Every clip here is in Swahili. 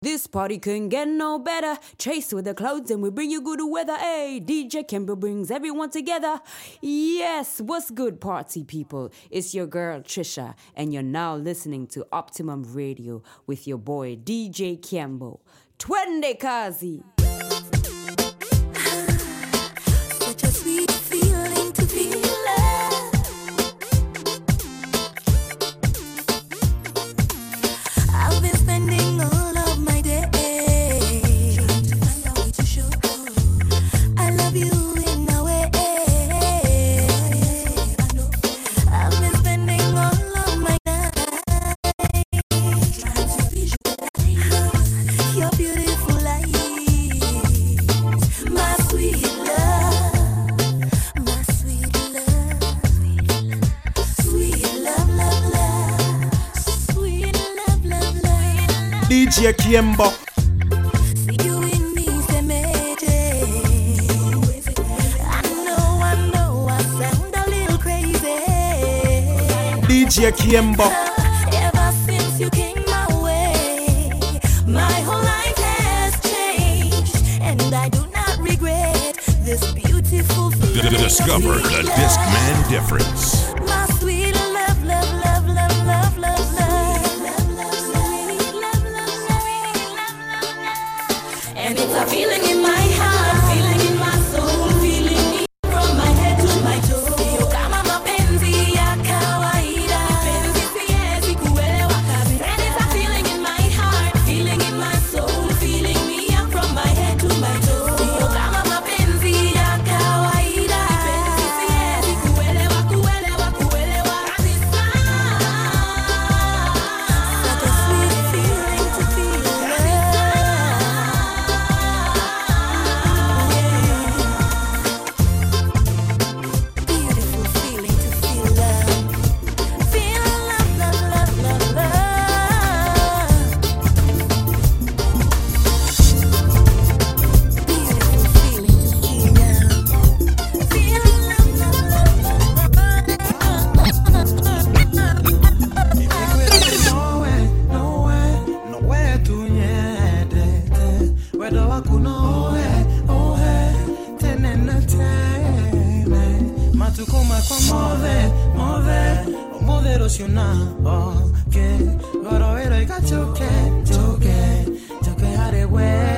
This party couldn't get no better. Chase with the clouds and we bring you good weather. Hey, DJ Kemba brings everyone together. Yes, what's good, party people? It's your girl Trisha, and you're now listening to Optimum Radio with your boy DJ Kimbo. Twende Kazi! DJ Kimbo. Ever since you came my way, my whole life has changed, and I do not regret this beautiful. Discover the Discman difference. solucionar. 어깨 걸어외를 가족해 조개 적게 하래 왜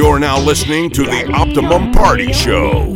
You're now listening to the Optimum Party Show.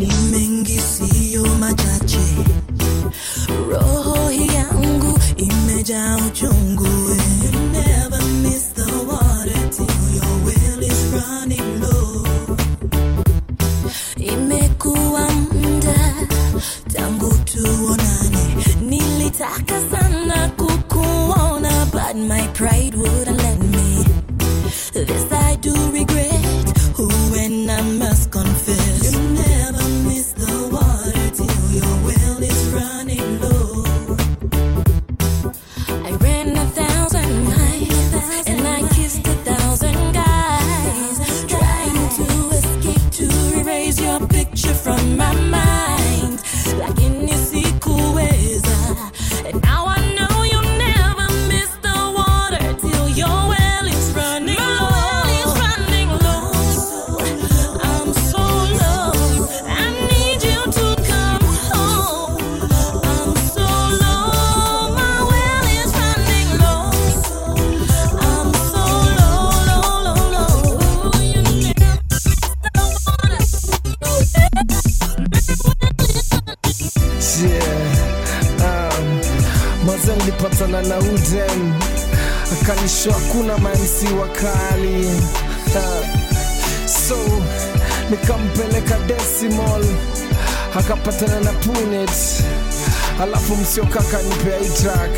sio kaka, nipea hii track.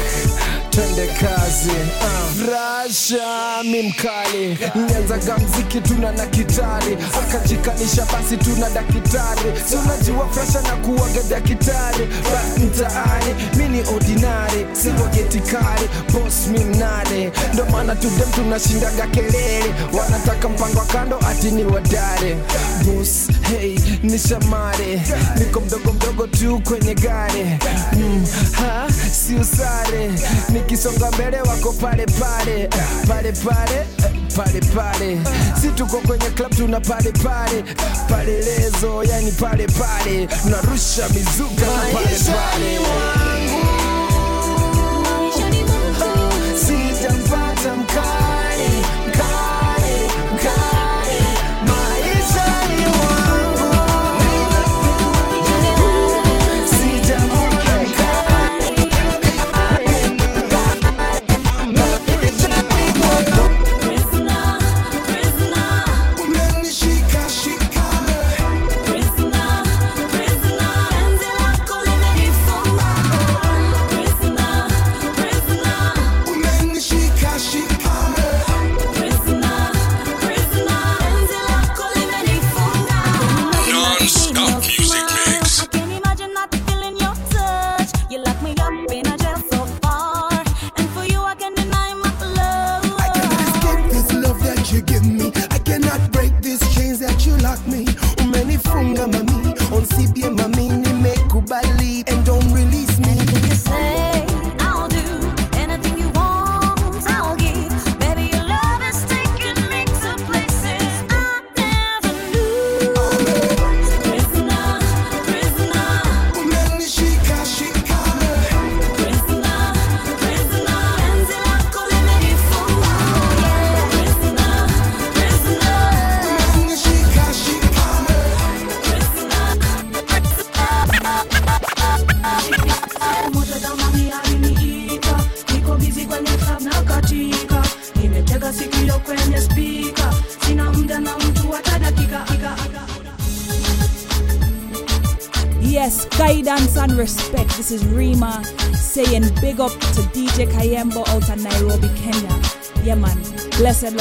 Kazi. Uh. Rasha mi mkali. Nyanzaga mziki tuna na kitari. Akajikanisha basi tuna daktari. Si unajua frasha na kuwaga daktari. Mtaani mi ni ordinary. Siwagetikari bos mi mnare ndo maana tudem tunashindaga kelele. Wanataka mpango kando ati ni wadare bus hey, ni shamari, niko mdogo mdogo tu kwenye gari. Mm, ha, si usare, nikisonga mbele wako pale pale. Pale pale pale pale, si tuko kwenye club tuna pale pale. Palelezo, yani pale pale, narusha mizuka pale pale.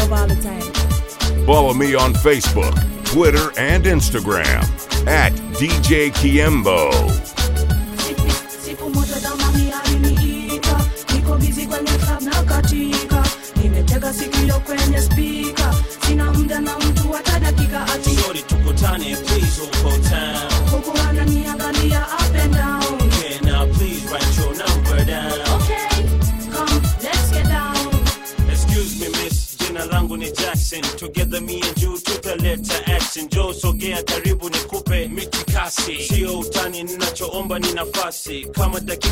love all the time. Follow me on Facebook, Twitter, and Instagram at DJ Kiembo. Some the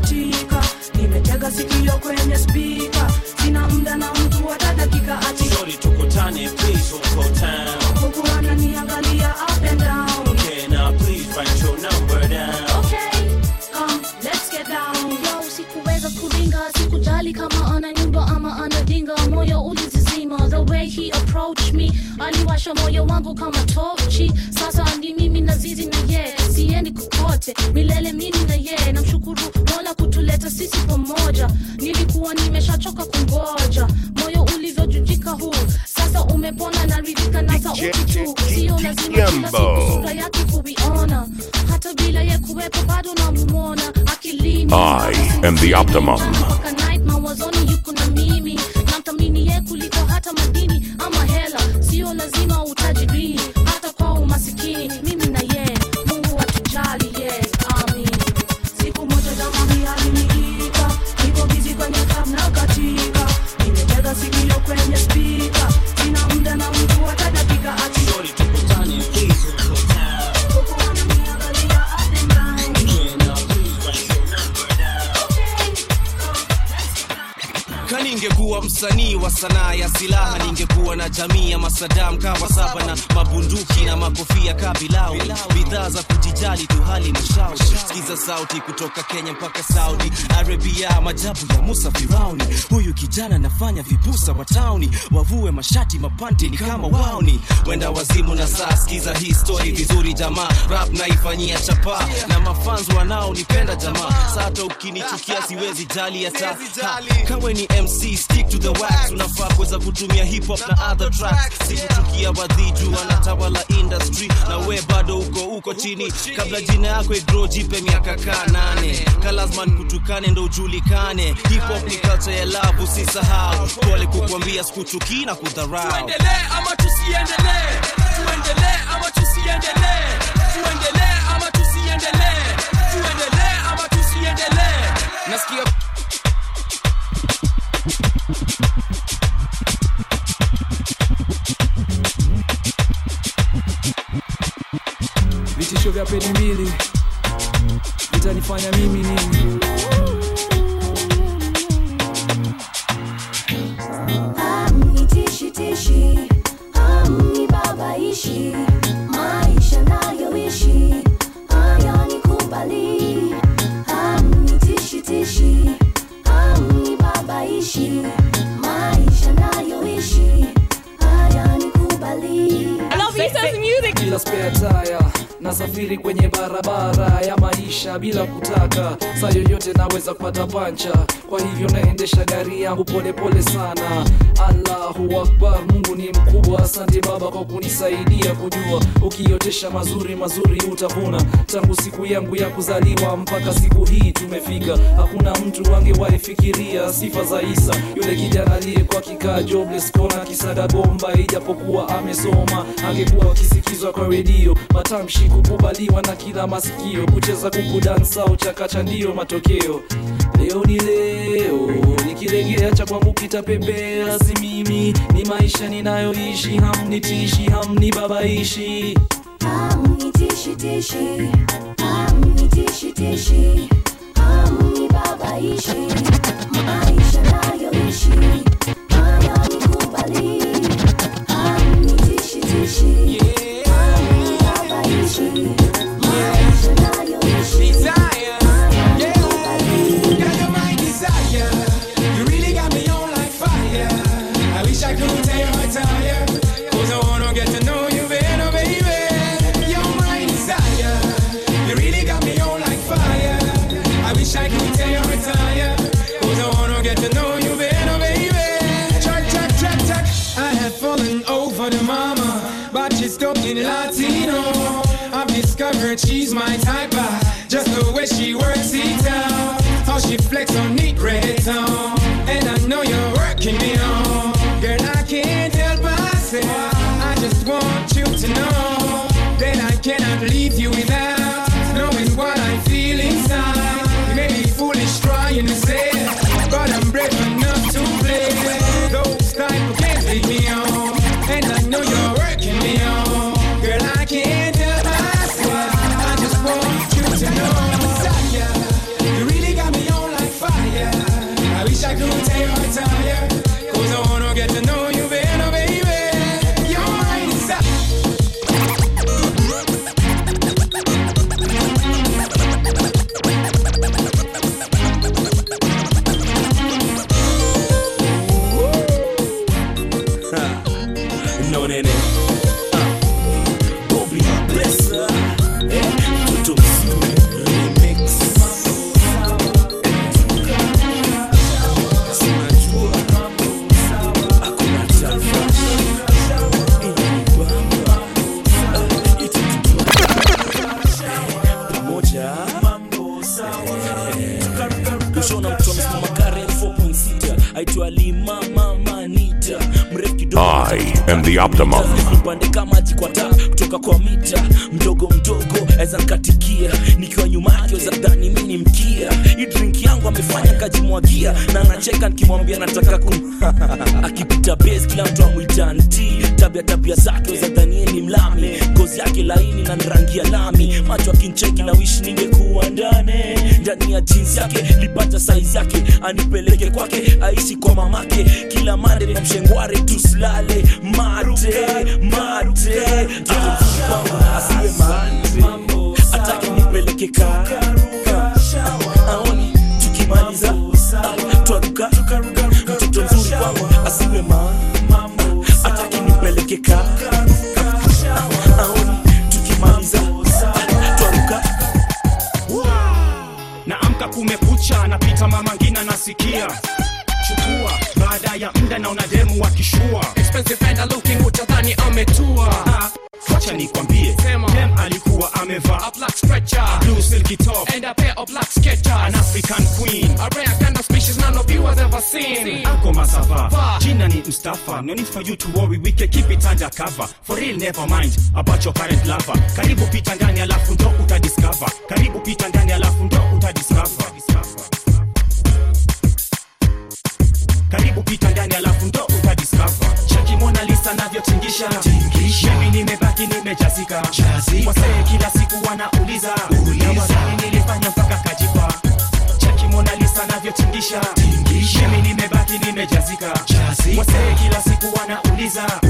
katika nimetega sikio kwenye spika. Sina mda na mtu hata dakika ati. Shorty tukutane please huko town. Huku ananiangalia up and down. Okay now please write your number down. Okay come let's get down. Yo, sikuweza kuringa sikujali kama ana nyumba ama anadinga moyo ulizizima the way he approached me. Aliwasha moyo wangu kama tochi sasa ni mimi nazizi na ye siendi kokote. Milele mimi na yeye namshukuru mola kutuleta sisi pamoja. Nilikuwa nimeshachoka kungoja. Moyo ulivyojujika huu sasa umepona naridhika na sauti tu. Sio lazima kila siku sura yake kuiona. Hata bila ye kuwepo bado namumona akilini. I am the Optimum. Kaningekuwa msanii wa sanaa ya silaha. Ningekuwa na jamii ya masadam kawa saba na mabunduki na makofia kabilau bidhaa za kujijali tu hali mashauri sikiza sauti kutoka kenya mpaka saudi arabia majabu ya musa firauni. Huyu kijana nafanya vipusa wa tauni. Wavue mashati mapanti ni kama wauni. Wenda wazimu na saa sikiza hii story vizuri jamaa. Rap naifanyia chapa na mafans wanaonipenda jamaa. Sata ukinichukia siwezi jali hata. Kawe ni mc stick to the wax. Unafaa kuweza kutumia hip hop na other tracks. Sikuchukia wadhiju wanatawala industry. Na we bado uko uko chini. Kabla jina yako igro jipe miaka kaa nane. Kalazman kutukane ndo ujulikane. Hip hop ni culture ya love usisahau. Pole kukwambia sikuchukii na kudharau. Nasikia vitisho vya peni mbili. Vitanifanya mimi nini? Baba ishi maisha nayoishi nasafiri kwenye barabara ya maisha bila kutaka. Saa yoyote naweza kupata pancha. Kwa hivyo naendesha gari yangu polepole sana. Allahu akbar mungu ni mkubwa. Asante baba kwa kunisaidia kujua. Ukiotesha mazuri mazuri utavuna. Tangu siku yangu ya kuzaliwa mpaka siku hii tumefika. Hakuna mtu angewahi fikiria sifa za isa. Yule kijana aliyekuwa kikaa jobless kona kisaga gomba ijapokuwa amesoma angekuwa akisikizwa kwa redio. Matamshi kukubaliwa na kila masikio. Kucheza kuku dansa uchakacha ndiyo matokeo. Leo ni leo nikilegea cha kwangu kitapepea. Si mimi ni maisha ninayoishi. Hamnitishi hamnibabaishi Hamnitishitishi, she's my type. uh, Just the way she works it out. How she flex on neat reggaeton. Am maji kwa taa kutoka kwa mita mdogo mdogo aweza nkatikia nikiwa nyuma yake weza dhani ni mkia hii drink yangu amefanya kajimwagia na anacheka nikimwambia nataka ku akipita base kila mtu amwita nti tabia tabia zake weza ni mlami. Ngozi yake laini na rangi ya lami. Macho akincheki na wishi ningekuwa ndane ndani ya jinsi yake lipata saizi yake. Anipeleke kwake aishi kwa mamake. Kila mande na mshengware tusilale. Mate mate. Asiwe mate atake nipeleke kaka nipeleke aoni tukimaliza ah, twaruka naamka kumekucha napita mama ngina nasikia. Chukua baada ya mda naona demu wakishua. Utadhani ametua. Ah, wacha nikwambie dem alikuwa amevaa an african stretcher seen ako masava. Jina ni mstafa no need for you to worry. We can keep it under cover. For real never mind about your current lover. Karibu pita ndani alafu ndo utadiscover. Karibu pita ndani alafu ndo utadiscover. Karibu pita ndani alafu ndo utadiscover. Cheki mona lisa navyotingisha. Mimi nimebaki nimejazika. Wasee kila siku wanauliza. Na wazani nilifanya mpaka kajipa. Cheki mona lisa navyotingisha siku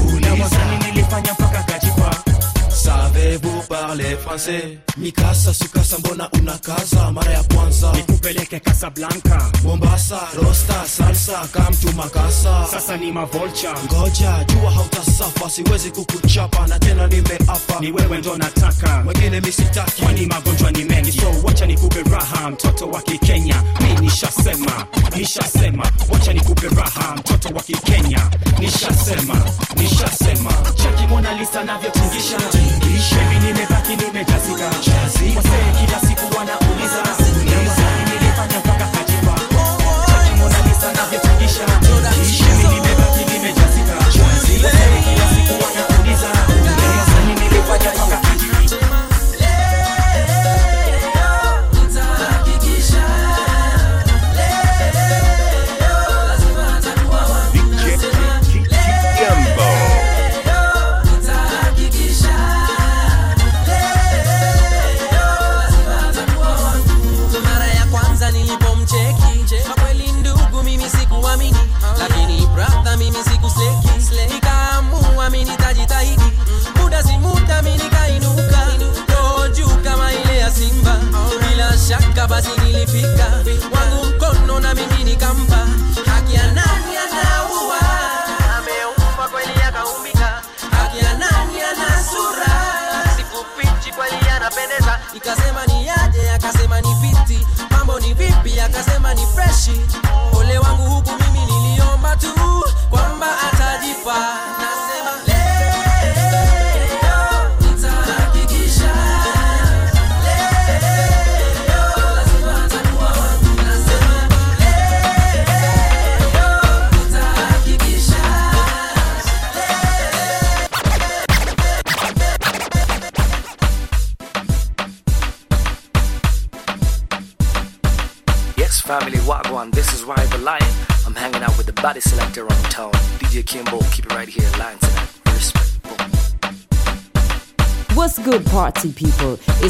Savez-vous français? Mikasa sukasa mbona unakaza? Mara ya kwanza. Nikupeleke Casablanca. Mombasa rosta salsa kamtu makasa. Sasa ni mavolcha ngoja jua hautasafa siwezi kukuchapa na tena nimeapa. Ni wewe ndo nataka. Wengine misitaki kwani magonjwa ni mengi? So wacha nikupe raha mtoto wa kikenya. Mi nishasema nishasema. Wacha nikupe raha mtoto wa kikenya. Nishasema nishasema. Cheki mona lisa navyotingisha. Mimi nimebaki nimejazika wasee kila siku wanauliza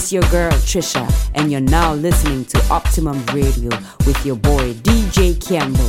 It's your girl Trisha, and you're now listening to Optimum Radio with your boy DJ Campbell.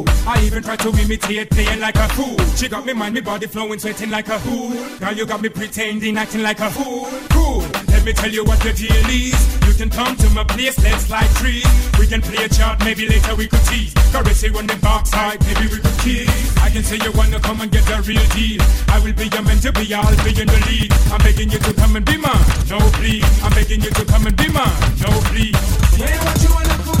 I even tried to imitate playing like a fool. She got me mind, me body flowing, sweating like a fool. Now you got me pretending, acting like a fool. Cool. Let me tell you what the deal is. You can come to my place, let's like trees. We can play a chart, maybe later we could tease. Caress you on the backside, maybe we could kiss. I can say you wanna come and get the real deal. I will be your man to be, I'll be in the lead. I'm begging you to come and be mine, no please. I'm begging you to come and be mine, no please. Yeah, what you wanna do?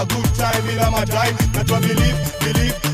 a good time in my time. That's what believe, believe.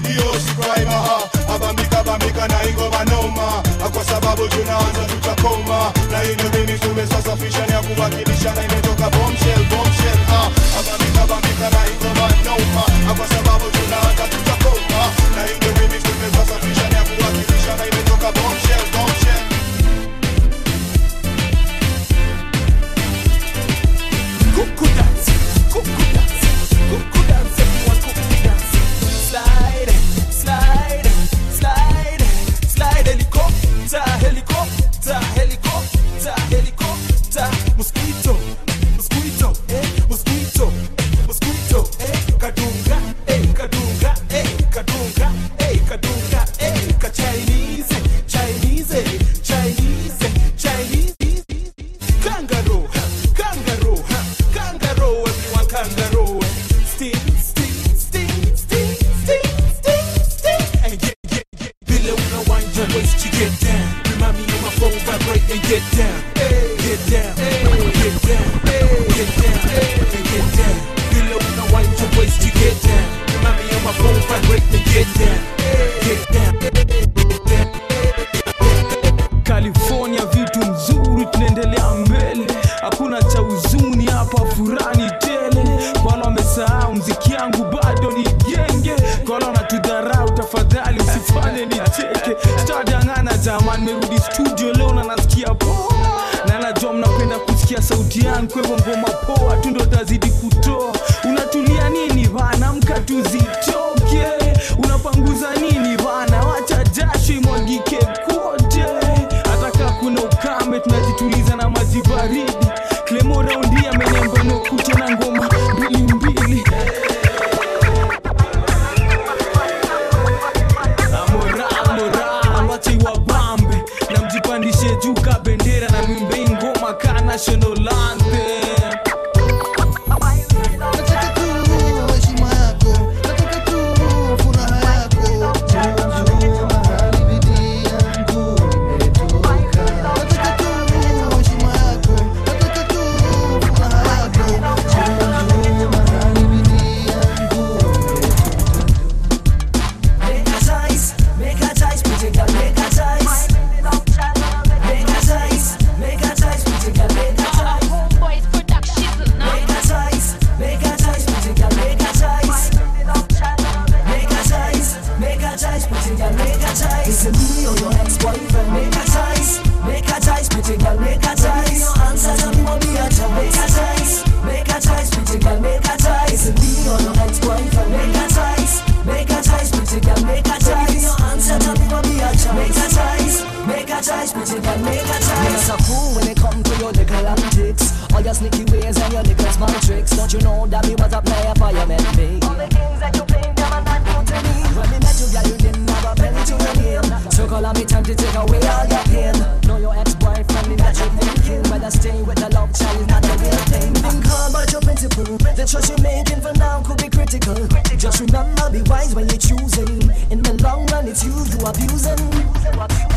Abusing.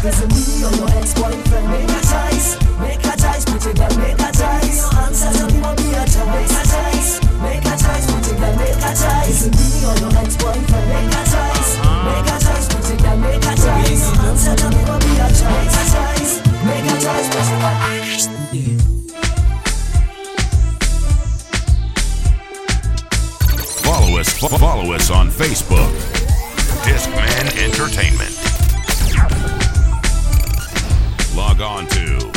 Is it me or your ex-boyfriend? Make a choice, make a choice, make a choice. Your answer to me will be a choice. Make a choice, make a choice, make a choice. Is it me or your ex-boyfriend? Make a choice, make a choice, make a choice. Your answer to me will be a choice. Make a choice, make a choice. Follow us, fo- follow us on Facebook. Discman Entertainment. Log on to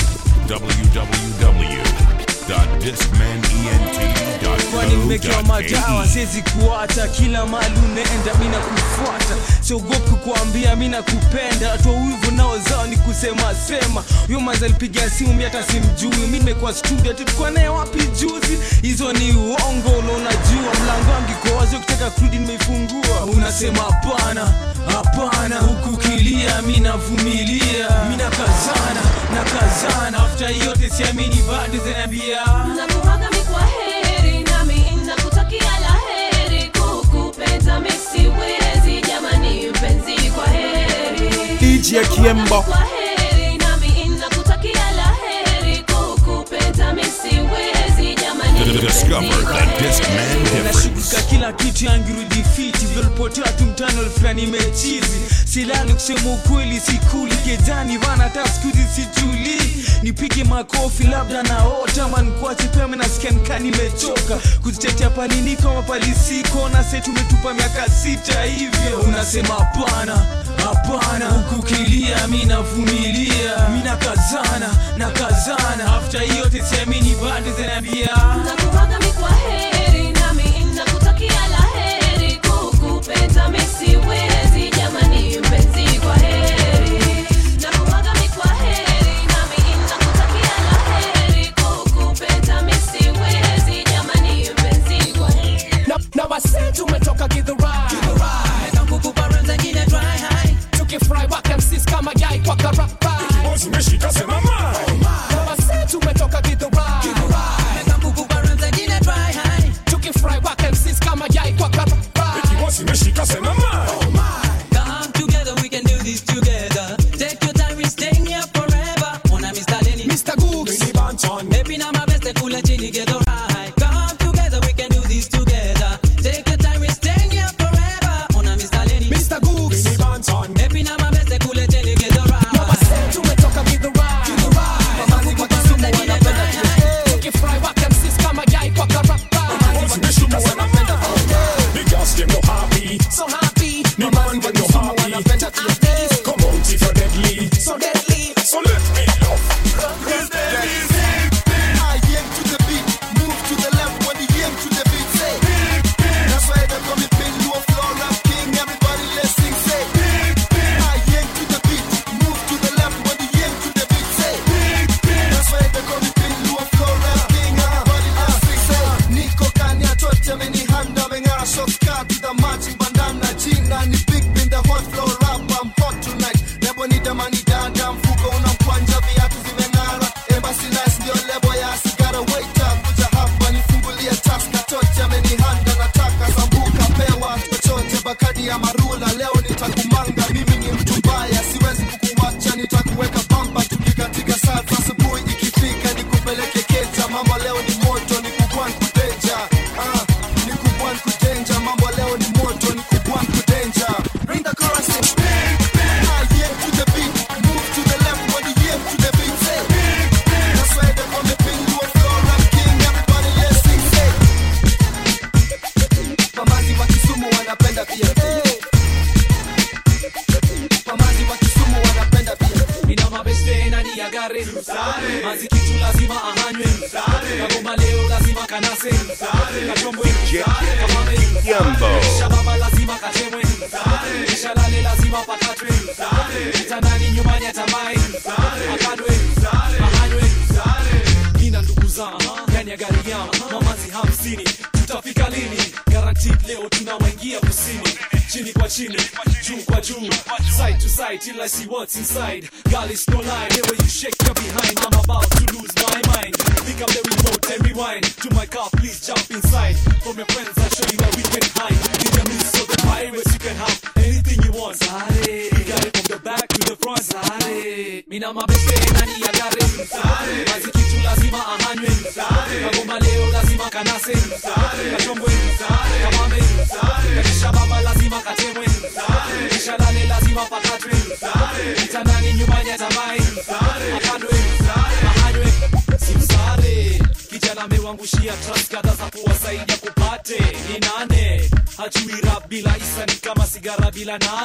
kwani nimekewa madawa siwezi kuacha. Kila mali unaenda mi nakufuata. Siogopi kuambia mi nakupenda. Toa nao zao ni kusema sema. Huyo manzi alipiga simu mi hata simjui. Mi nimekuwa studio tulikuwa naye wapi juzi? Hizo ni uongo ulo unajua mlango wangu iko wazi ukitaka kurudi nimeifungua. Unasema hapana hapana huku kilia minavumilia navumilia. Mi nakazana nakazana. Afta yote siamini bado zinaambia nakuaga mi kwa heri nami nakutakia la heri. Kukupenda mi siwezi jamani mpenzi kwa heri. DJ Kiembo. kwa heri Discover kila kitu yangirudi fiti. Vyolipotea tu mtano fulani silali kusema ukweli sikuli kejani vana hata skuzi sijuli nipige makofi labda naota mankwache pema nasikia nimechoka. Kuzitetea paliniko ama palisiko? Na miaka sita hivyo. Unasema hapana hapana. Huku kilia mi navumilia. Mi na kazana, afta hiyote siamini bado zinaambia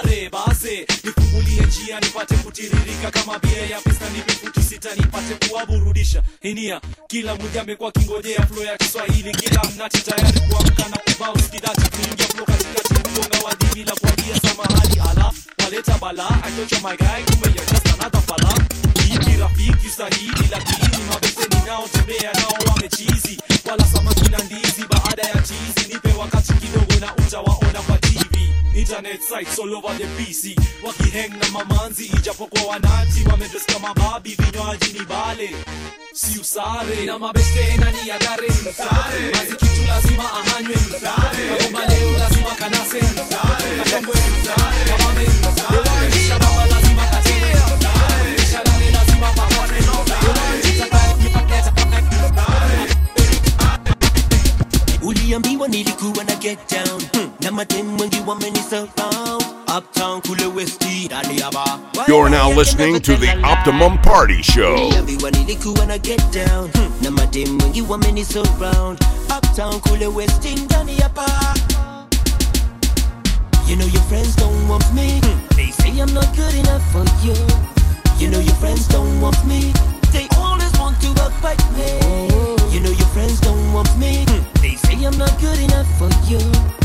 bila basi nifungulie njia nipate kutiririka kama bia ya pista nipefuti sita nipate kuwaburudisha. Inia kila mmoja amekuwa kingojea flo ya kiswahili kila mnati tayari kuamka na kubao skidati kuingia flo katikati kugonga wadhi la kuambia samahani ala waleta bala achocha magai kumbe you're just rafiki sahihi lakini mabeseni nao tembea nao wamechizi wala samaki na ndizi baada ya chizi nipe wakati kidogo na utawaona kwa internet sites all over the pc wakiheng na mamanzi ijapokuwa wanati wamedress kama babi vinywaji ni bale. Si usare. Na mabeste nani ya gare msare mazi kitu lazima ahanywe. Msare kagoma leo lazima kanase. Msare kashongwe msare kamame msare kisha baba lazima katene msare kisha lale lazima pakwane uliambiwa nilikuwa na get down. Hmm. Na madem wengi wamenisurround uptown kule westi ndani ya bar You're now listening to the Optimum Party Show. uliambiwa nilikuwa na get down. Hmm. na madem wengi wamenisurround uptown kule westi ndani ya bar You know your friends don't want me. They say I'm not good enough for you. You know your friends don't want me. They always want to fight me. You know your friends don't want me. They say I'm not good enough for you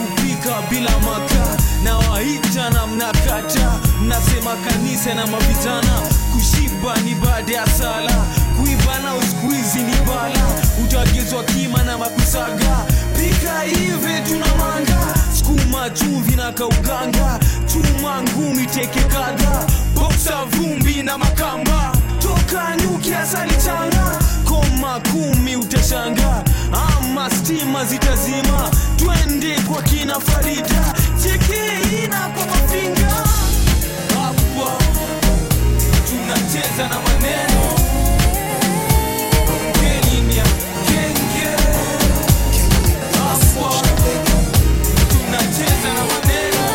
mnasema kanisa na mavijana kushiba ni baada ya sala kuiva na uskuizi ni bala. Utagezwa kima na makusaga pika hivi tuna manga skuma chumvi na kauganga. Chuma ngumi teke kadha boksa vumbi na makamba. Toka nyuki asali changa. Koma kumi utashanga. Ama stima zitazima. Twende kwa kina farida. Chekeina kwa tunacheza na maneno Kenya, Kenge. Hapa tunacheza na maneno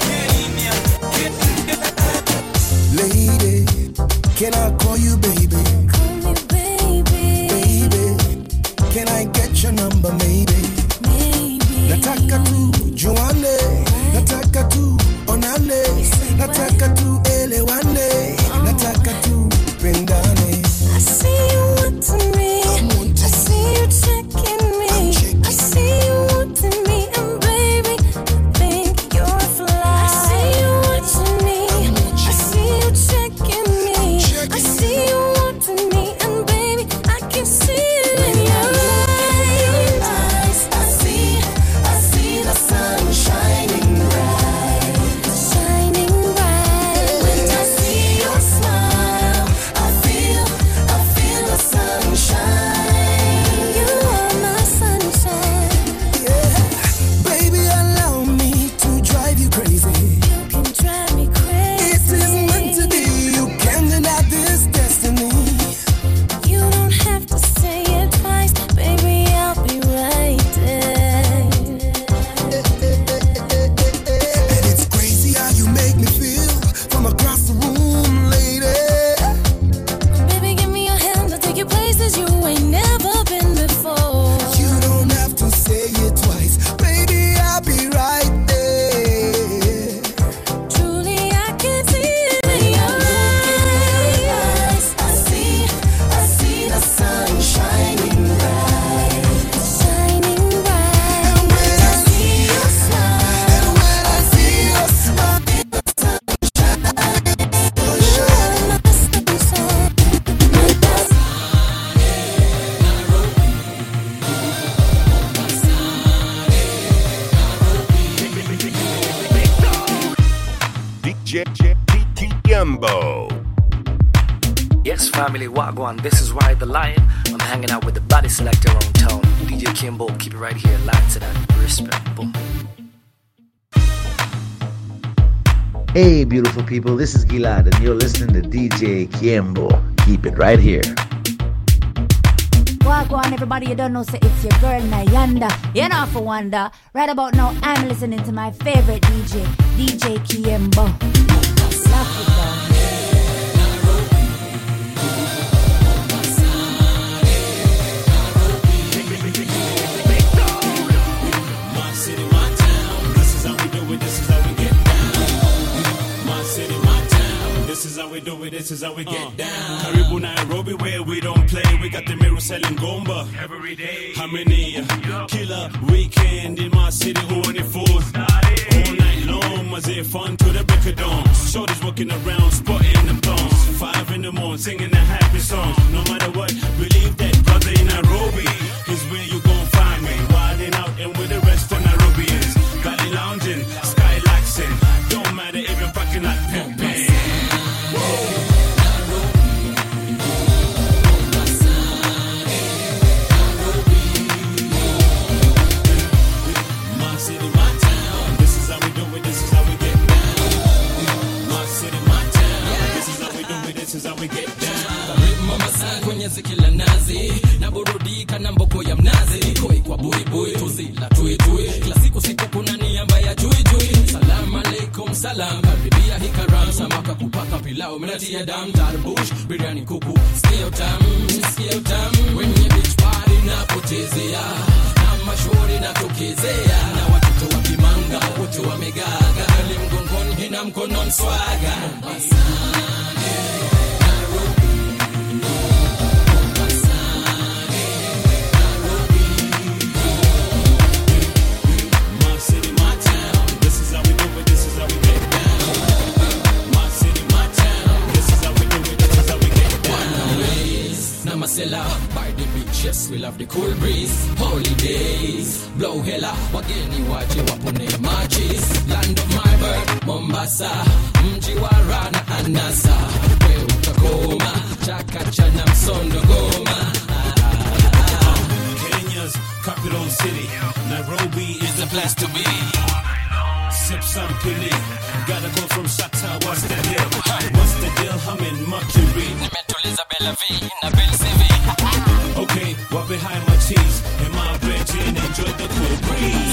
Kenya, Kenge. Lady, can I call you DJ Kiembo. Keep it right here. Wagwan, everybody, you don't know, say it's your girl Nayanda. You know, for wonder. Right about now, I'm listening to my favorite DJ, DJ Kiembo. This is how we do it. This is how we get uh. down. Karibu Nairobi, where we don't play. We got the mirror selling gomba every day. How many? Uh, killer weekend in my city. Who on it for? All night long, was it fun to the break of dawn? Shorties walking around, spotting the thongs. Five in the morning, singing the happy songs. No matter what, believe salam karibia hikaram samaka kupaka pilau minatia dam tarbush biriani kuku sikio tam sikio tam kwenye beach party napotezea na mashuhuri na watoto wa kimanga wote wamegaga gali mgongoni na mkono ways. By the beach, yes, we love the cool breeze. Holidays, blow hella, wageni waje wapone machis. Land of my birth, Mombasa, mm, mji wa raha na anasa. We utakoma, chakacha na goma. Kenya's capital city. Nairobi is the place to be. Sip some pili. Gotta go from Shatta. What's the deal? What's the deal? I'm in Mercury. CV. Okay, what behind my cheese? My bed, and enjoy the cool breeze.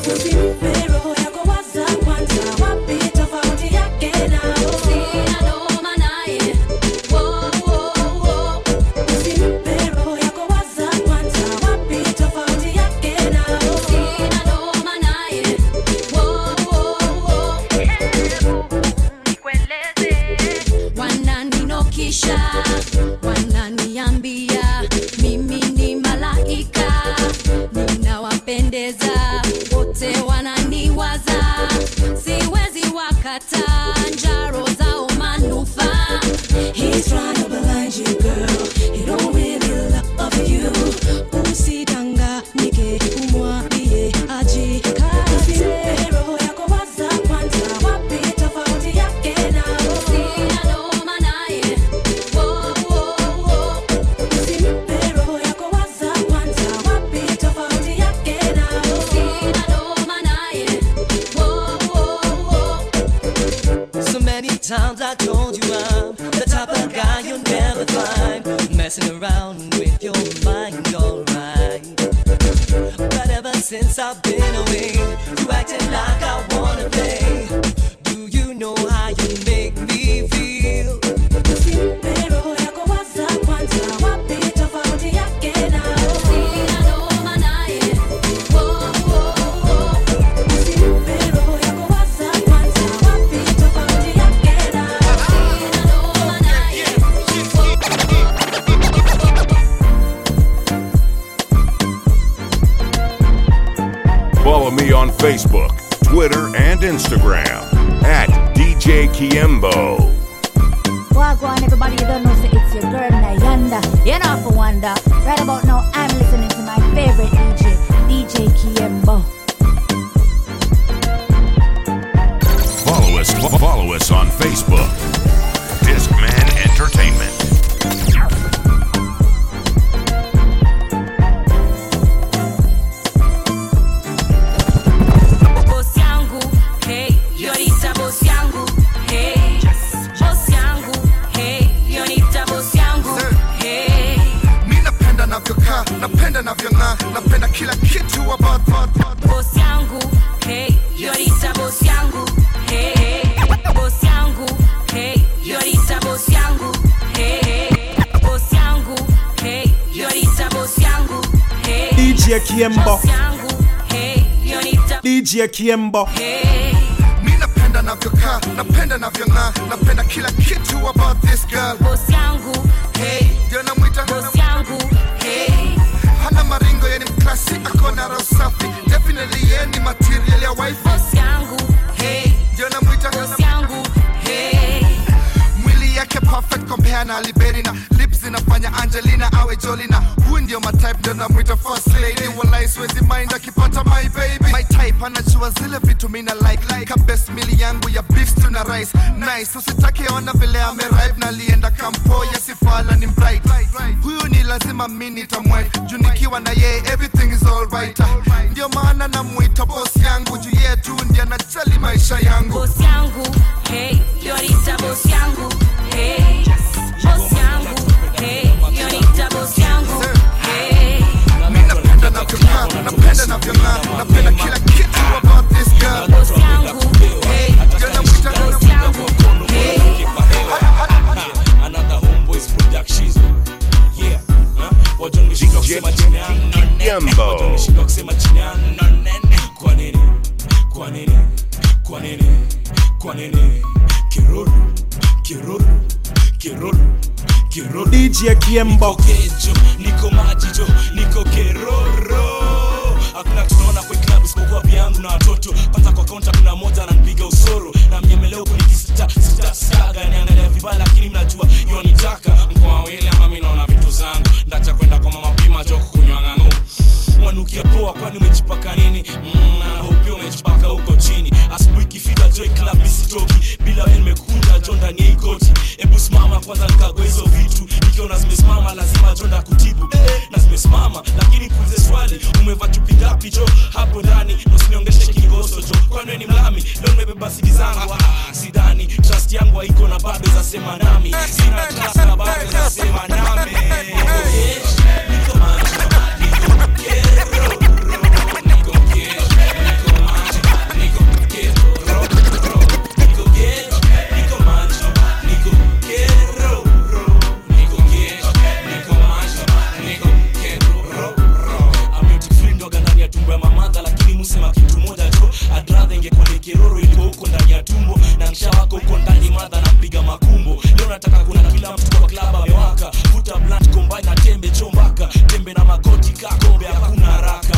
Thank you. DJ Kiembo. Hey. Mi napenda navyokaa, napenda na napenda kila kitu about this girl. Boss yangu, hey, ndio namwita boss yangu, hey. Hana maringo, yeye ni mklasi, akona roho safi, definitely yeye ni material ya wifi. Boss yangu, hey, ndio namwita perfect compare na Liberina, lips inafanya Angelina awe Jolina. Huyu ndio my ndio namwita first lady. Walai siwezi mind akipata my baby, my type anachua zile vitu mina like like kabest mili yangu ya beef tuna rice nice. Usitake ona vile ame ripe na lienda kampo ya sifala ni bright. Huyu ni lazima mimi nitamwai juu na yeye everything is alright. Ndio maana namuita boss yangu juu yeye tu ndiye maisha yangu. Boss yangu, hey, yoriita boss yangu kwa nini kiruru kiruru kiruru kiruru. DJ Kiembo. Kejo niko majijo niko keroro. Hakuna tunaona kwa club isipokuwa vyangu na watoto. Pata kwa konta kuna moja ananipiga usoro. Na mnyemeleo kunikisita sita saga niangalia vibaya lakini mnajua yonitaka mkoa wili ama mimi naona vitu zangu. Ndacha kwenda kwa mama pima joko kunywanga nanukia poa, kwani umejipaka nini? Mm, anahopia umejipaka huko chini. Asubuhi ikifika Joy Club mimi sitoki bila wewe, nimekukunja jo ndani ya ikoti. Hebu simama kwanza nikagua hizo vitu, nikiona zimesimama lazima jo ndakutibu na zimesimama. Lakini kuulize swali, umevaa chupi ngapi jo hapo ndani? Usiniongezeshe kingoso jo, kwani wewe ni mlami? Leo nimebeba sidi zangu, ah, sidhani trust yangu haiko na bado zasema nami, sina trust na bado zasema nami. Oh, yeah. kiroro ilikuwa huko ndani ya tumbo na msha wako huko ndani madha na mpiga makumbo. Leo nataka kuna kila mtu kwa klab amewaka. Vuta blunt combine na tembe chombaka tembe na magoti kakombe hakuna haraka.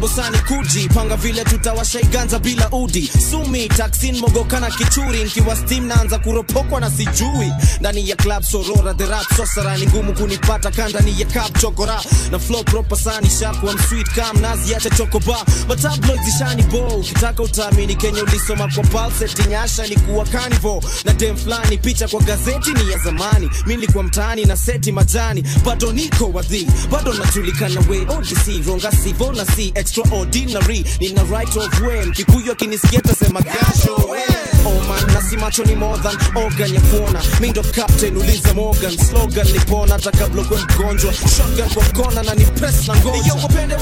stumble, sign kujipanga vile tutawashaiganza bila udi. Sumi taksin mogokana kichuri. Nkiwa stim naanza kuropokwa na sijui. Ndani ya club sorora the rap sosara ni ngumu kunipata kandani ya kap chokora. Na flow proper sani shakuwa msweet kam naziacha chokoba. But bo. Ukitaka utaamini kenya ulisoma kwa palset nyasha ni kuwa carnival na dem flani picha kwa gazeti ni ya zamani. Mi nilikuwa mtaani na seti majani. Bado niko wadhi bado najulikana we. Odc ronga sivo na si extra odi machinery nina right of way. Mkikuyu akinisikia tasema gasho nasi macho ni more than ya kuona. Mindo captain uliza morgan. Slogan nipona hata kabla kuwe mgonjwa. Shotgun kwa kona na ni press na ngoja wapende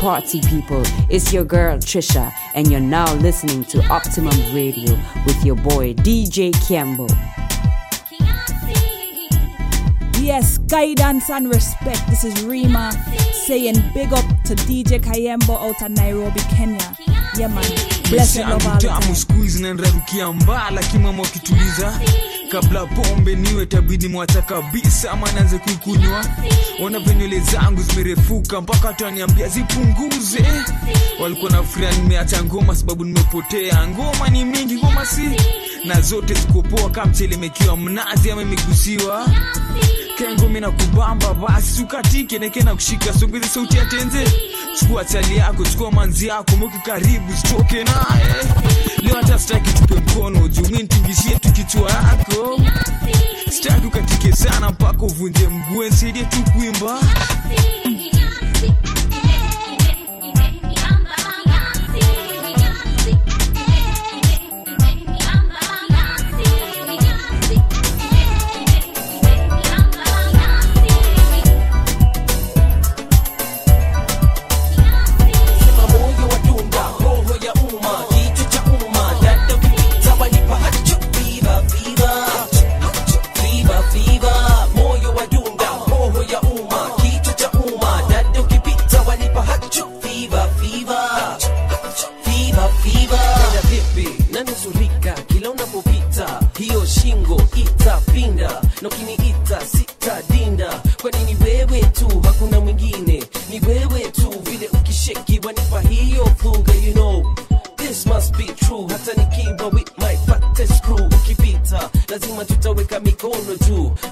party people? It's your girl Trisha, and you're now listening to Optimum Radio with your boy DJ Kiambo. Yes, guidance and respect. This is Rima saying big up to DJ Kayembo out of Nairobi, Kenya. Yeah, man. Blessed Maisha love all the time. Kabla pombe niwe tabidi mwacha kabisa ama naanze kuikunywa ona venywele zangu zimerefuka mpaka hata waniambia zipunguze walikuwa na furaha nimeacha ngoma sababu nimepotea. Ngoma ni mingi ngoma si. Na zote zikopoa kama mchelemekiwa mnazi ama imegusiwa kengo mina kubamba basi ukatike neke na kushika songezi sauti ya tenze chukua chali yako chukua manzi yako mweke karibu sitoke naye. Leo hata sitaki tupe mkono juu mi nitingishie tu yako. Sitaki ukatike sana mpaka uvunje mguu nsaidie tu kuimba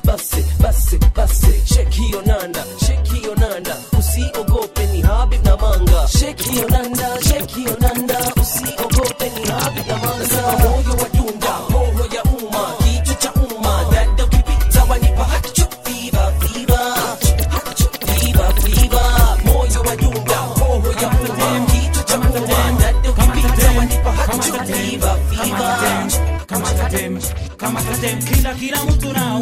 Basi, basi, basi, shek hiyo nanda, shek hiyo nanda, usiogope ni Habib na Manga. shek hiyo nanda, shek hiyo nanda, usiogope ni Habib na Manga. Moyo wa dunga, roho ya umma, kitu cha umma, dada ukipita wanipa hacho, fever, fever. Fever, fever. Moyo wa dunga, roho ya umma, kitu cha umma, dada ukipita wanipa hacho, fever, fever. kama katem kama katem kila kila mtu na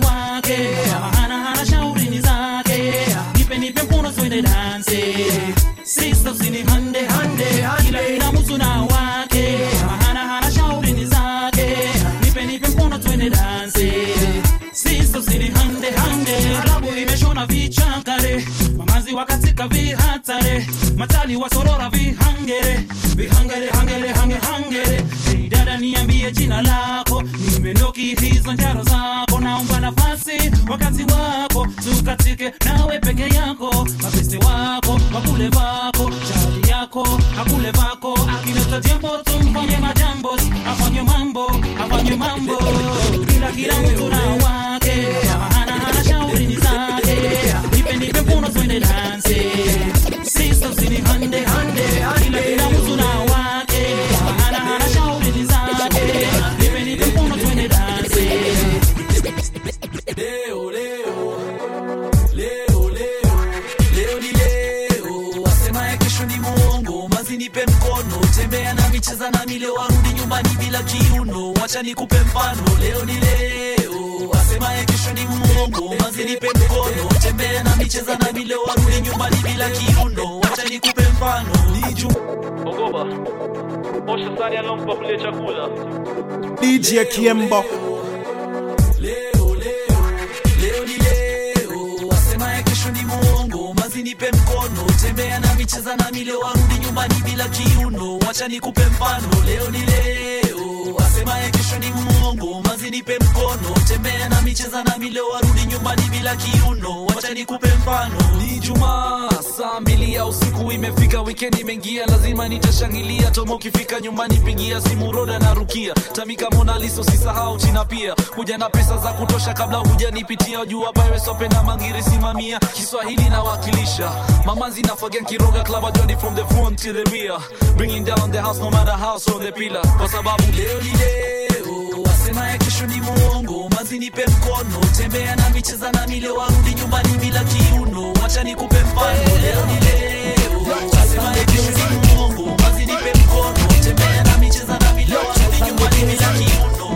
mfano leo ni leo. Asemaye kesho ni mwongo Manzi nipe mkono tembea na micheza na mileo, warudi nyumbani bila kiuno. Wacha nikupe mfano. Niju ogopa. Osha sani alompa kule chakula. DJ Kiembo. leo leo. Leo ni leo. Wasemaye kesho ni mwongo mazi nipe mkono tembea na micheza na leo warudi nyumbani bila kiuno. Wacha nikupe mfano. Leo ni leo wasemaye kesho ni mwongo mazi nipe mkono. Tembea na micheza na leo warudi nyumbani bila kiuno. Wacha nikupe mfano. Ni jumaa saa mbili ya usiku imefika. Wikendi imeingia lazima nitashangilia. Tomo ukifika nyumbani pigia simu roda na rukia. Tamika monaliso sisahau china pia. Kuja na pesa za kutosha kabla hujanipitia. Jua pirates wapenda mangiri simamia. Kiswahili nawakilisha. Mamanzi nafagia kiroga club ajoni from the front to the rear. Bringing down the house no matter how strong the pillar. Kwa sababu leo ni leo wasemaye kesho ni mwongo mazi nipe mkono. Tembea nami cheza nami leo warudi nyumbani bila kiuno. Wacha nikupe mfano leo ni leo. Wasemaye kesho ni mwongo mazi nipe mkono. Tembea nami cheza nami leo warudi nyumbani bila kiuno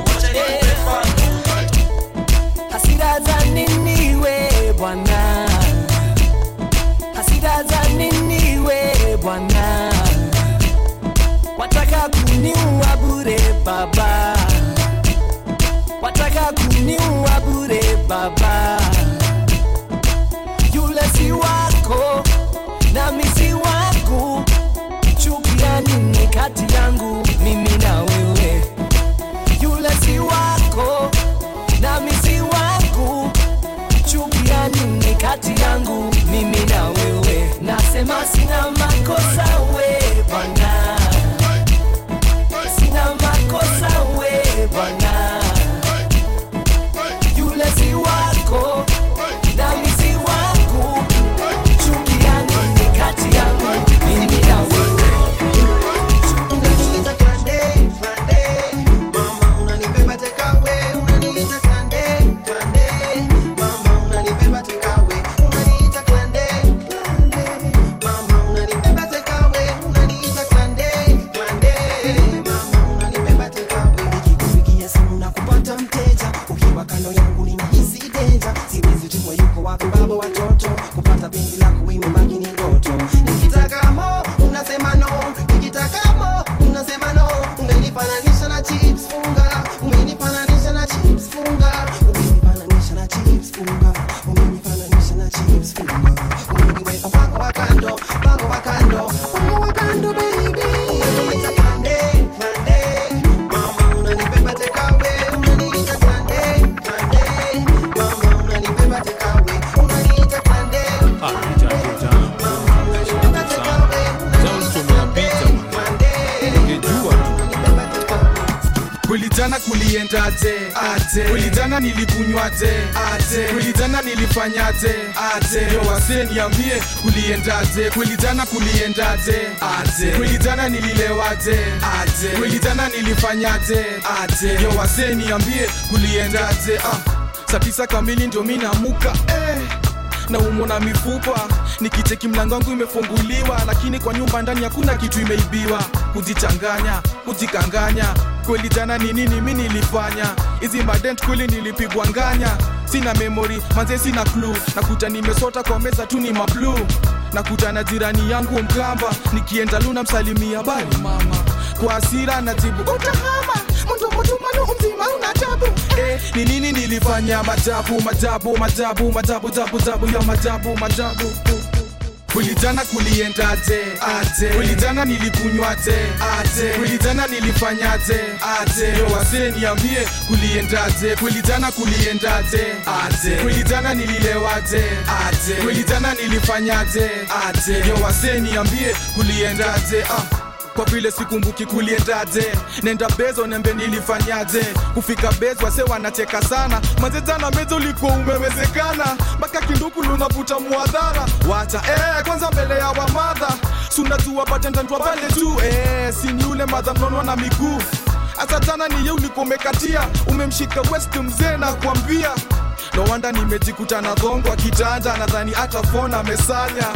kati yangu. Kuliendaje kweli jana kuliendaje? Aje kweli jana nililewaje? Aje kweli aje yo wasee niambie kuliendaje? Ah. saa kamili ndio mi eh. Na umo na mifupa nikicheki mlango wangu imefunguliwa lakini kwa nyumba ndani hakuna kitu imeibiwa. Kujichanganya kujikanganya kweli jana ni nini mi nilifanya? Hizi madent kweli nilipigwa nganya. Sina memori manze sina klu nakuta nimesota kwa meza tu ni mablu nakuta na jirani yangu mkamba nikienda luna msalimia bali mama. Kwa asira najibu utahama mtumutumanu mzima una eh, ni nini nilifanya? Majabu majabu majabu majabu jabu jabu ya majabu majabu. kweli Kulijana kuliendaje? Aje. Kulijana nilikunywaje? Aje. Kulijana nilifanyaje? Aje. Yo wasile niambie kuliendaje? Kulijana kuliendaje? Aje. Kulijana nililewaje? Aje. Kulijana nilifanyaje? Aje. Yo wasile niambie kuliendaje? Ah kwa vile sikumbuki kuliendaje. Nenda bezo nembe nilifanyaje. Kufika bezo wase wanacheka sana. Mazetana mezo ulikuwa umewezekana. Mpaka kinduku lunavuta muadhara. Wacha eh, kwanza mbele ya wamadha sunajua patendandwa pale tu eh, sini ule madha mnonwa na miguu. Asatana niye ulikuwa umekatia. Umemshika west mzee na kuambia. No nimejikuta na dhongo kitanda nadhani hata fona amesanya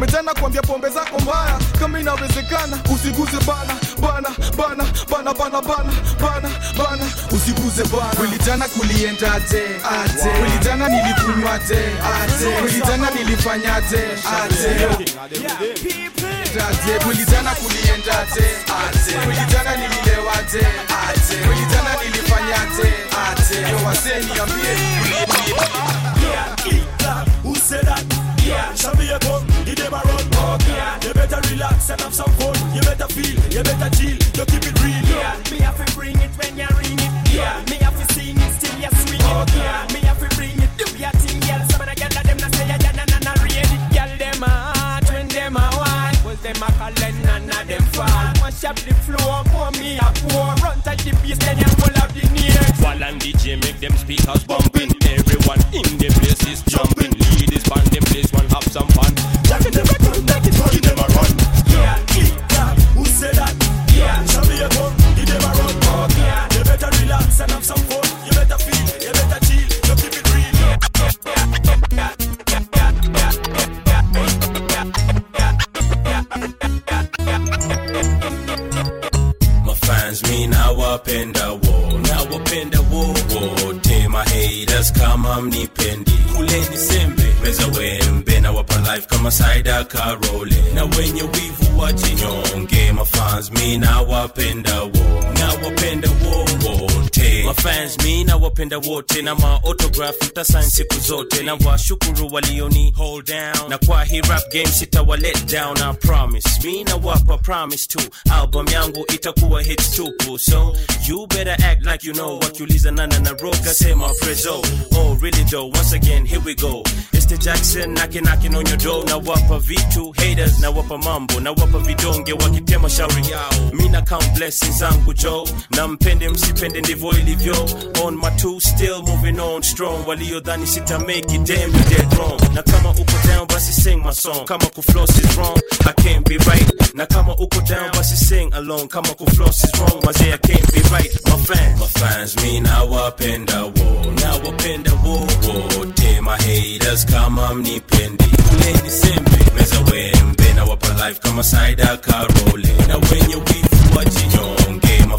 mejana kuambia pombe zako mbaya kama inawezekana usiguze bana bana bana bana bana bana bana bana usiguze bana kweli jana kuliendaje aje kweli jana nilikunywaje aje kweli jana nilifanya aje aje kweli jana kuliendaje aje kweli jana nililewaje aje kweli jana nilifanyaje aje yo wasee niambie Who said that? Yeah, show me a gun, give them run. Oh, yeah. You better relax and have some fun. You better feel, you better chill, do you keep it real. Yeah, me have to bring it when you ring it. Yeah, me have to sing it still you swing it. Oh, yeah, me have to bring it, do your thing, girl. Some of the girls them not say ya ya na na na read it. Girl them a hot when them a wine. Was them a calling none of them fall. Mash up the floor, pour me a pour. Run touch the bass, then you pull out the neck. While and DJ make them speakers bumping. Everyone in the place is jumping. Ladies band this one have some fun. Jack in the record, make it run, give run. Yeah, yeah, who said that? Yeah, Jamaica, give run. Yeah, you better relax and have some fun. You better feel, you better chill, you keep it real. My fans me now up in the wall, now up in the wall, wall. Tear my haters, come omnipendi. Cool in the meza wembe nawapa life kama saida karole na wenye wivu wajinyonge mafans mi nawapenda wo nawapenda wo wote mafans mi nawapenda wote na maotograph mtasain siku zote. Na washukuru walioni hold down. Na kwa hii rap game sitawa let down I promise. Mi nawapa promise tu. Album yangu itakuwa hits tupu. So you better act like you know. Wakiuliza nana na roga sema prezo. Oh really though once again here we go. It's the jackson knocking knocking on your door. Na wapa vitu haters na wapa mambo na wapa vidonge wakitema shauri. Yao. Mi na count blessings zangu jo na mpende msipende ndivyo ilivyo on my two still moving on strong. Waliodhani sita make it damn you dead wrong. Na kama uko down basi sing my song. Kama kufloss is wrong I can't be right. Na kama uko down basi sing along. Kama kufloss is wrong mazee I can't be right. My fans. My fans mi nawapenda wo nawapenda wo wote my haters kama mnipendi kuleni sembe meza wembe na wapa life kama saida karole na wenye wivu wajinyonge my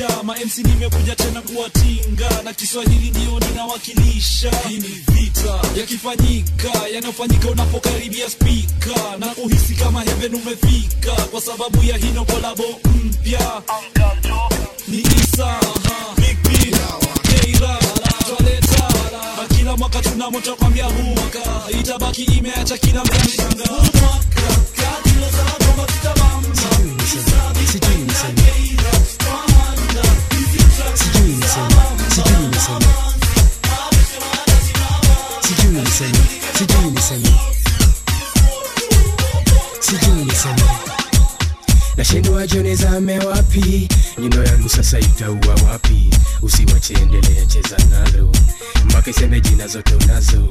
kuwaburudisha mamc nimekuja tena kuwatinga. Na Kiswahili ndio ninawakilisha. Ni vita yakifanyika, yanayofanyika unapokaribia spika na kuhisi kama heven umefika, kwa sababu ya hino kolabo mpya. Ni Isa kila mwaka tuna moto huu mwaka itabaki imeacha kila mtu sijui niseme. Sijui niseme. Sijui niseme. Sijui niseme. Sijui niseme. Nashindwa jone zame wapi? Nyundo yangu sasa itaua wapi? Usiwache endelea cheza nalo mpaka iseme jina zote unazo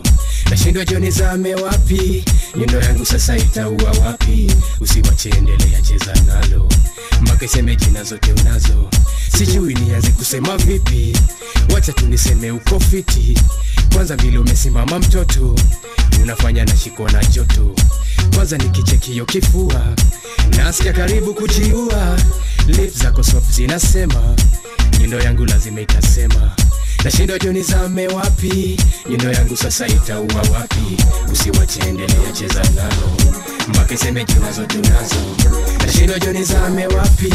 nashindwa jone zame wapi? Nyundo yangu sasa itaua wapi? Usiwache endelea cheza nalo. Mpaka iseme jina zote unazo. Sijui nianze kusema vipi. Wacha tu niseme uko fiti. Kwanza vile umesimama mtoto. Unafanya na shiko na joto. Kwanza nikichekio kifua. Nasikia karibu kujiua. Lip zako soft zinasema. Nyundo yangu lazima itasema nashindwa juu nizame wapi? Nyundo yangu sasa itaua wapi? Usiwacheendelea cheza nalo. Mpaka iseme junazo junazo unazo nashindwa juu nizame wapi?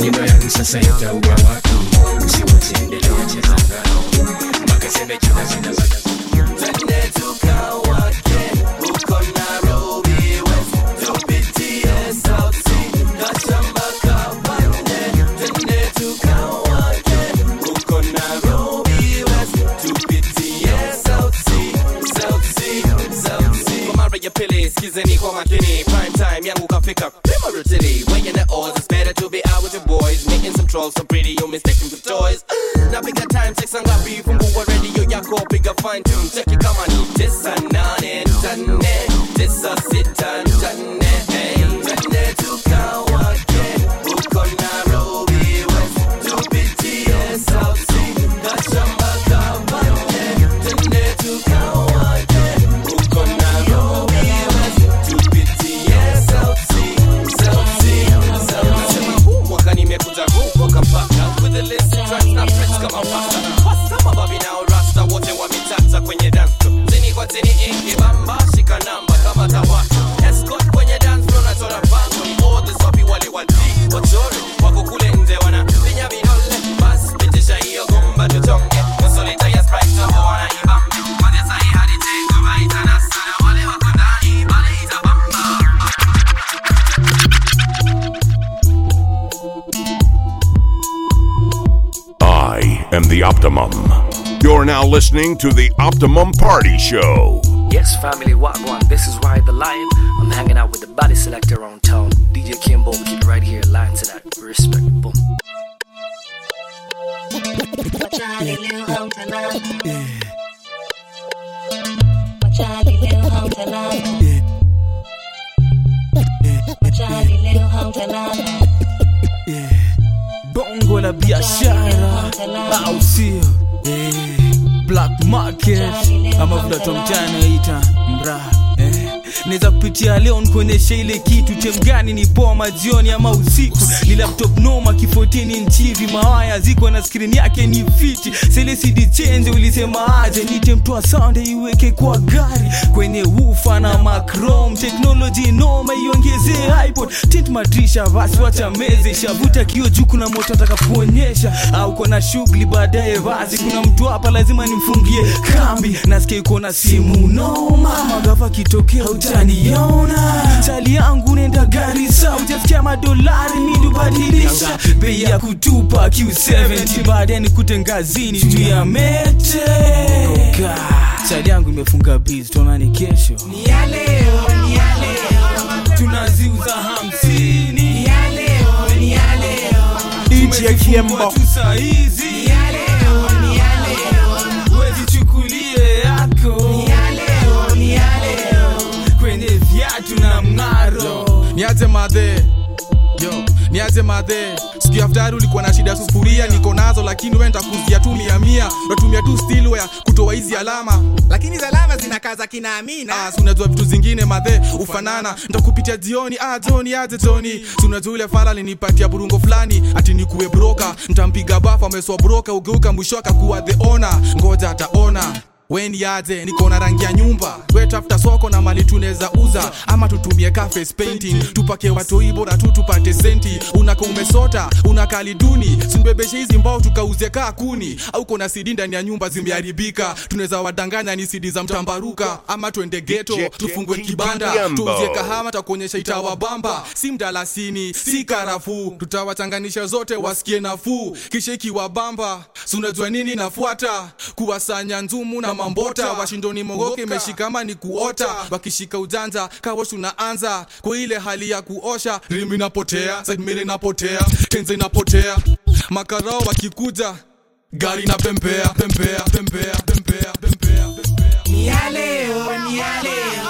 Nyundo yangu sasa itaua wapi? Usiwacheendelea cheza nalo. Mpaka iseme junazo zote Pili skizeni kwa makini prime time yangu kafika pima rutini weighing the odds it's better to be out with your boys. Making some trolls so pretty you mistaken for toys. Now pick napiga time sex ngapi fungua radio yako. Piga fine tune check it come cheki kama ni tisa nane tane tisa sita tane the Optimum. You're now listening to the Optimum Party Show. Yes, family, what one? this is Ride the Lion. I'm hanging out with the body selector on town, DJ Kimbo. Keep it right here, line to that. Respect, boom. bongo la biashara. Au sio? Eh, black market. Ama vile ita naita mra eh. Naweza kupitia leo nikuonyesha ile kitu. Chemgani ni poa majioni ama usiku? Ni laptop noma kifotini nchivi mawaya ziko na skrini yake ni fiti. Selesidi chenje ulisema aje? Nitemtoa sande iweke kwa gari. Kwenye ufa na macrom teknoloji noma iongezee ipod. Tint madrisha basi wacha meze. Shavuta kio juu kuna moto atakapoonyesha au kona shughuli baadaye basi kuna mtu hapa lazima nimfungie kambi. Nasikia iko na simu noma. Magava kitokea utaniona tali yangu nenda gari sa ujasikia madolari midubadilisha bei ya kutupa q70 baadaye nikute ngazini juu ya mete tali yangu imefunga biz tuonani kesho ni ya leo, ni ya leo. tunaziuza hamsini ni ya leo, ni ya leo. DJ Kiembo. tu saizi niaje madhe. Yo niaje madhe. Siku ya ftari ulikuwa na shida sufuria niko nazo lakini we ntakuzia tu mia mia. Natumia tu stilware kutoa hizi alama. Lakini za alama zinakaza kina amina. Ah, sunajua vitu zingine madhe ufanana. Ntakupitia jioni ah, joni aje joni sunajua unajua ule fala linipatia burungo fulani ati nikuwe broka ntampiga bafa ameswa broka ugeuka mwisho akakuwa the ona ngoja ataona weni aje niko na rangi ya nyumba. Wetafuta soko na mali tunaweza uza. Ama tutumie ka face painting. Tupake watoi bora tu tupate senti. Unaka umesota unakali duni. Simbebeshe hizi mbao tukauze kaa kuni. Au kona sidi ndani ya nyumba zimeharibika. Tunaweza wadanganya ni sidi za mtambaruka. Ama twende geto tufungwe kibanda. tuuzie kahama takuonyesha itawabamba. Si mdalasini si karafuu tutawachanganisha zote wasikie nafuu. Kisha ikiwabamba sunajua nini nafuata kuwasanya nzumu na mambota washindoni mogoke meshikama ni kuota. Wakishika ujanja kawosh unaanza kwa ile hali ya kuosha rimi inapotea sidmiri inapotea kenza inapotea. Makarao wakikuja gari na pembea pembea pembea pembea pembea ni ya leo ni ya leo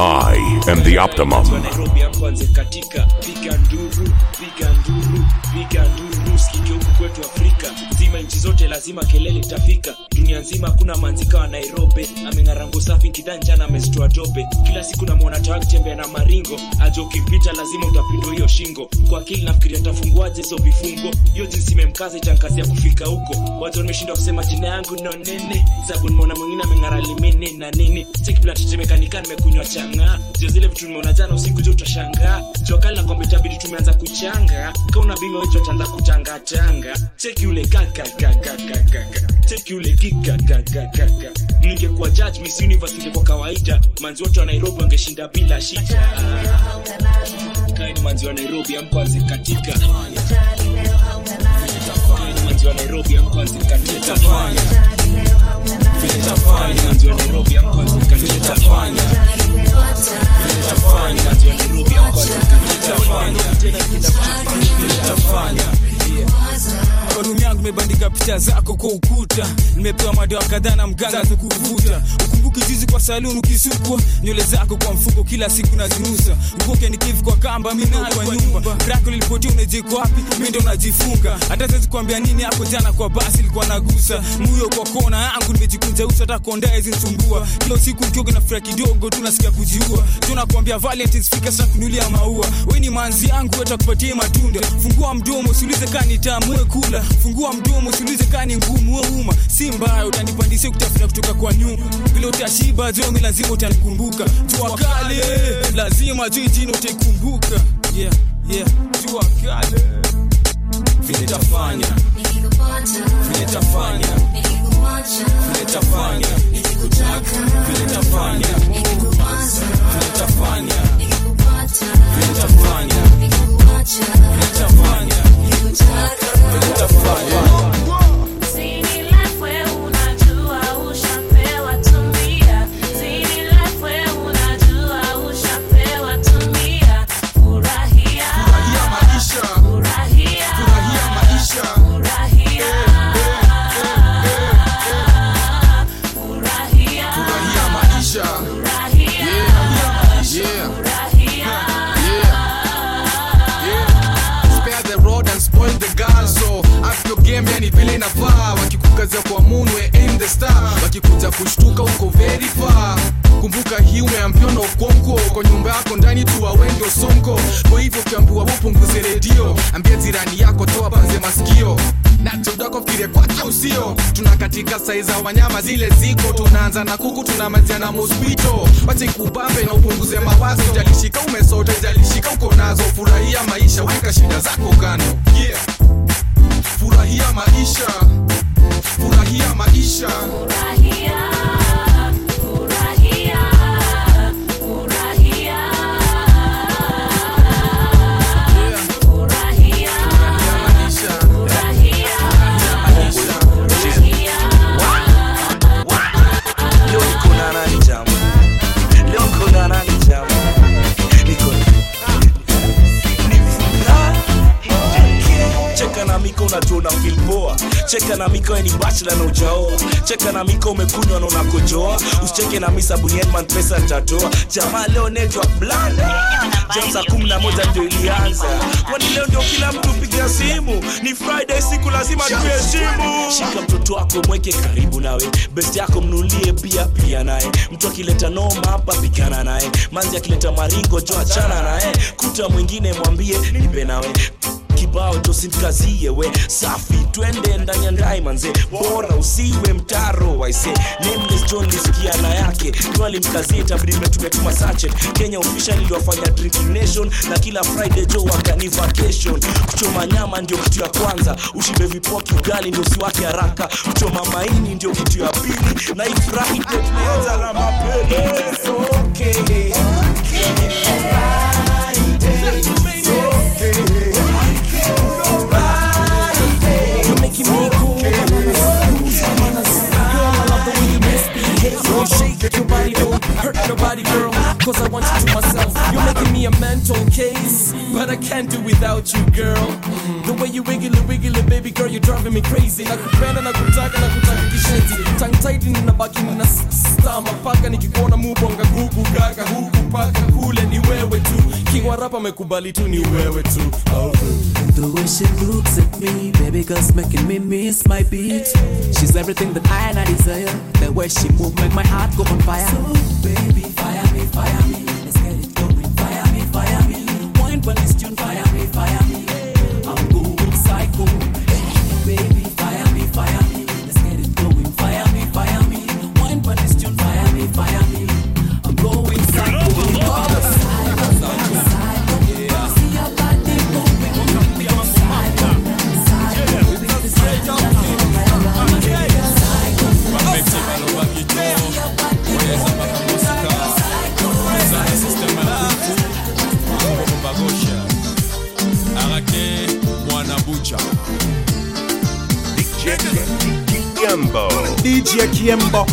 I am the optimum. Nchi zote lazima kelele itafika. Dunia nzima hakuna manzika wa nairobi. Ameng'arango safi kidanjana amezitoa dobe kila siku namwona tawa akitembea na maringo. Aja ukimpita lazima utapindwa hiyo shingo. Kwa akili nafikiria tafunguaje hizo vifungo? Hiyo jinsi imemkaza itankazia kufika huko. Wazo nimeshindwa kusema jina yangu no nene. Sabu nimeona mwingine ameng'ara limene na nini? Chekiplattetemekanika nimekunywa changa. Zio zile vitu nimeona jana usiku jo utashangaa jokali na kwamba itabidi tumeanza kuchanga. Kauna bima wetu ataanza kutangatanga cheki ule kakakakakaka cheki ule kikakakakaka ningekuwa judge miss universe ningekuwa kawaida. Manzi wote wa nairobi wangeshinda bila shida. Manzi wa nairobi amkwanzi katika. Nairobi kwa rumu yangu nimebandika picha zako kwa ukuta. Nimepewa madawa kadhaa na mganga za kuvuta ukumbuki zizi kwa saluni ukisukwa. Nywele zako kwa mfuko kila siku nazinusa. Ukoke nikivi kwa kamba minayo kwa nyumba. Brako lilipotia unajiko wapi? Mimi ndo najifunga. Hata siwezi kuambia nini hapo jana kwa basi ilikuwa nagusa. Muyo kwa kona yangu nimejikunja uso hata konda hizi nisumbua kila siku mkioga na furaha kidogo tunasikia kujiua. Tunakwambia valentines fika sasa kunulia maua. Wewe ni manzi yangu watakupatia matunda. Fungua mdomo usiulize kani tamu kula. Fungua mdomo usiulize kani ngumu we uma. Si mbaya utanipandisia kutafuta kutoka kwa nyuma. Vile utashiba jomi lazima utanikumbuka. Jua kale lazima juu utaikumbuka yeah, yeah. jua kale vile tafanya vile tafanya vile tafanya vile tafanya vile tafanya vile tafanya vile tafanya Muchacho. Wakikukazia kwa munwe we the star. Wakikuja kushtuka uko very far. Kumbuka hii umeambiwa na ukonko kwa nyumba yako ndani tuwa awendo sonko kwa hivyo ukiambiwa upunguze redio. Ambia jirani yako toa panze masikio. Na tudako kwake usio tuna katika sai za wanyama zile ziko. Tunaanza na kuku tunamazia na mospito wachikubambe na upunguze mawazo. Jalishika umesota jalishika uko nazo. Furahia maisha weka shida zako kano yeah. furahia maisha furahia maisha cheka na miko ni bachela na ujaoa cheka na miko umekunywa na unakojoa. Usicheke na misa bunienman pesa ntatoa jamaa leo netwa blanda. Jam kumi na moja ndio ilianza. Kwani leo ndio kila mtu piga simu? Ni friday siku lazima tuheshimu shika mtoto wako mweke karibu nawe. Best yako mnulie pia pia naye. Mtu akileta noma hapa pigana naye. Manzi akileta maringo jo naye. Kuta mwingine mwambie nipe nawe kibao tosimkazie we. Safi twende ndani ya ndai manze bora usiwe mtaro waise nameless john yake. Twalimkazie tabidi metumetuma sachet kenya official iliwafanya drinking nation na kila friday jo wakani vacation. Kuchoma nyama ndio kitu ya kwanza. Ushibe vipoki ugali ndio usiwake haraka. Kuchoma maini ndio kitu ya pili. Na ifurahi ndio tunaanza na mapeli okay. okay. You're your body, don't hurt nobody, girl. Cause I want you to myself. You're making me a mental case. But I can't do without you, girl. The way you wiggle wiggle baby girl, you're driving me crazy. Nakupenda, nakutaka, nakutaka kishenzi. Tongue tight ninabaki na stama paka nikikuona mubonga gugu gaga huku paka kule ni wewe tu. King wa rap amekubali tu ni wewe tu. Oh. The way she looks at me, baby girl's making me miss my beat. She's everything that I and I desire. The way she move make my heart go on fire. So baby, fire me, fire me. Let's get it going. Fire me, fire me. Wine when this tune, fire me, fire me. DJ Kiembo.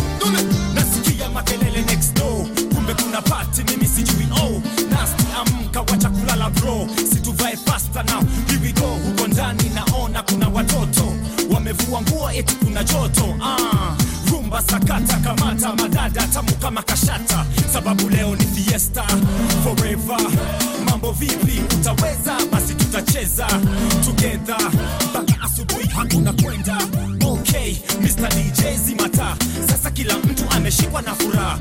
Nasikia makelele next door. Kumbe kuna party mimi sijui oh. Nasti amka wacha kulala bro. Situvae faster now. Here we go. Huko ndani naona kuna watoto. Wamevua nguo eti kuna joto ah. Rumba sakata kamata madada tamu kama kashata. Sababu leo ni fiesta forever. Mambo vipi? Utaweza? Basi tutacheza. Together furaha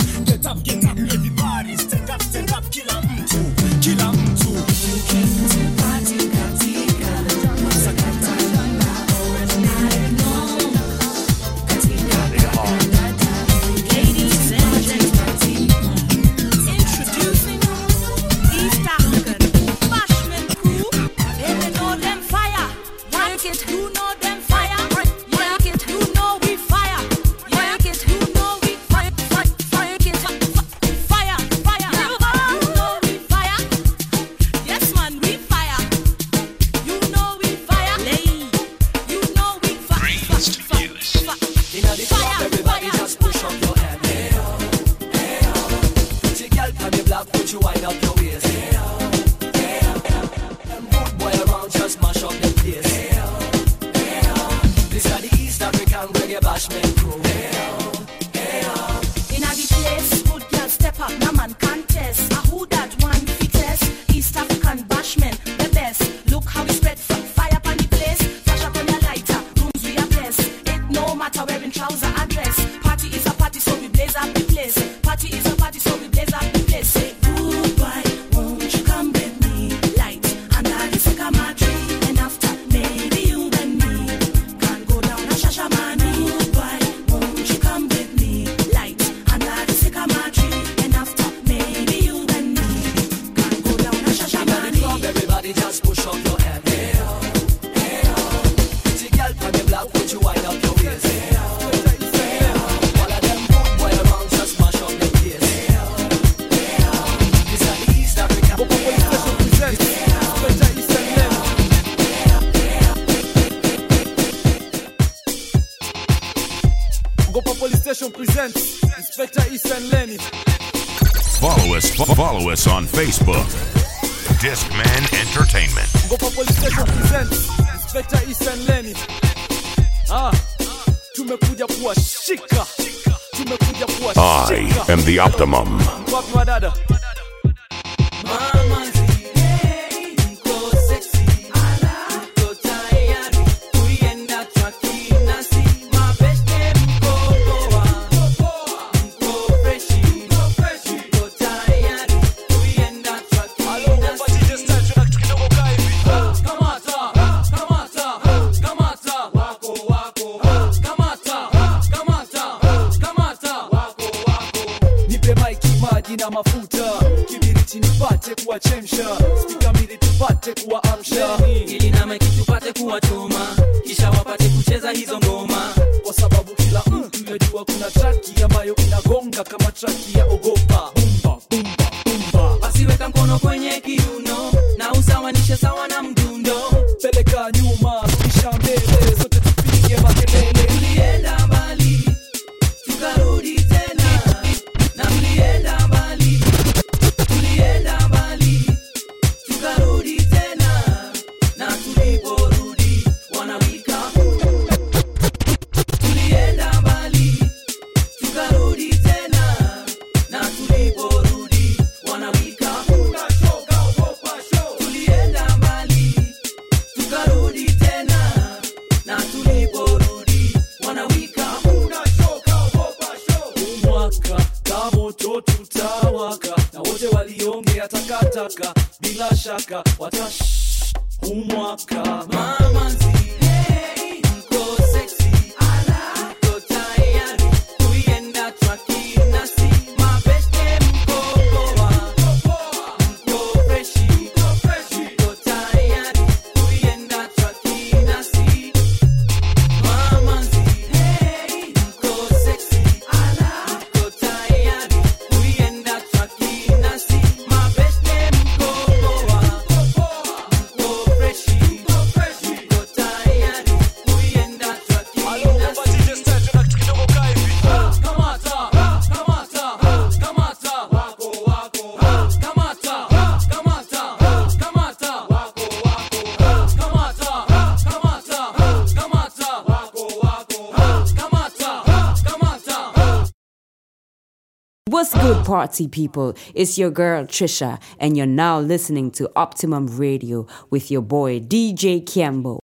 Session presents Inspector Lenny. Follow us, follow us on Facebook. Discman Entertainment. Police Station presents Inspector Lenny. Ah, I am the optimum. What's good, party people? It's your girl Trisha, and you're now listening to Optimum Radio with your boy DJ Campbell.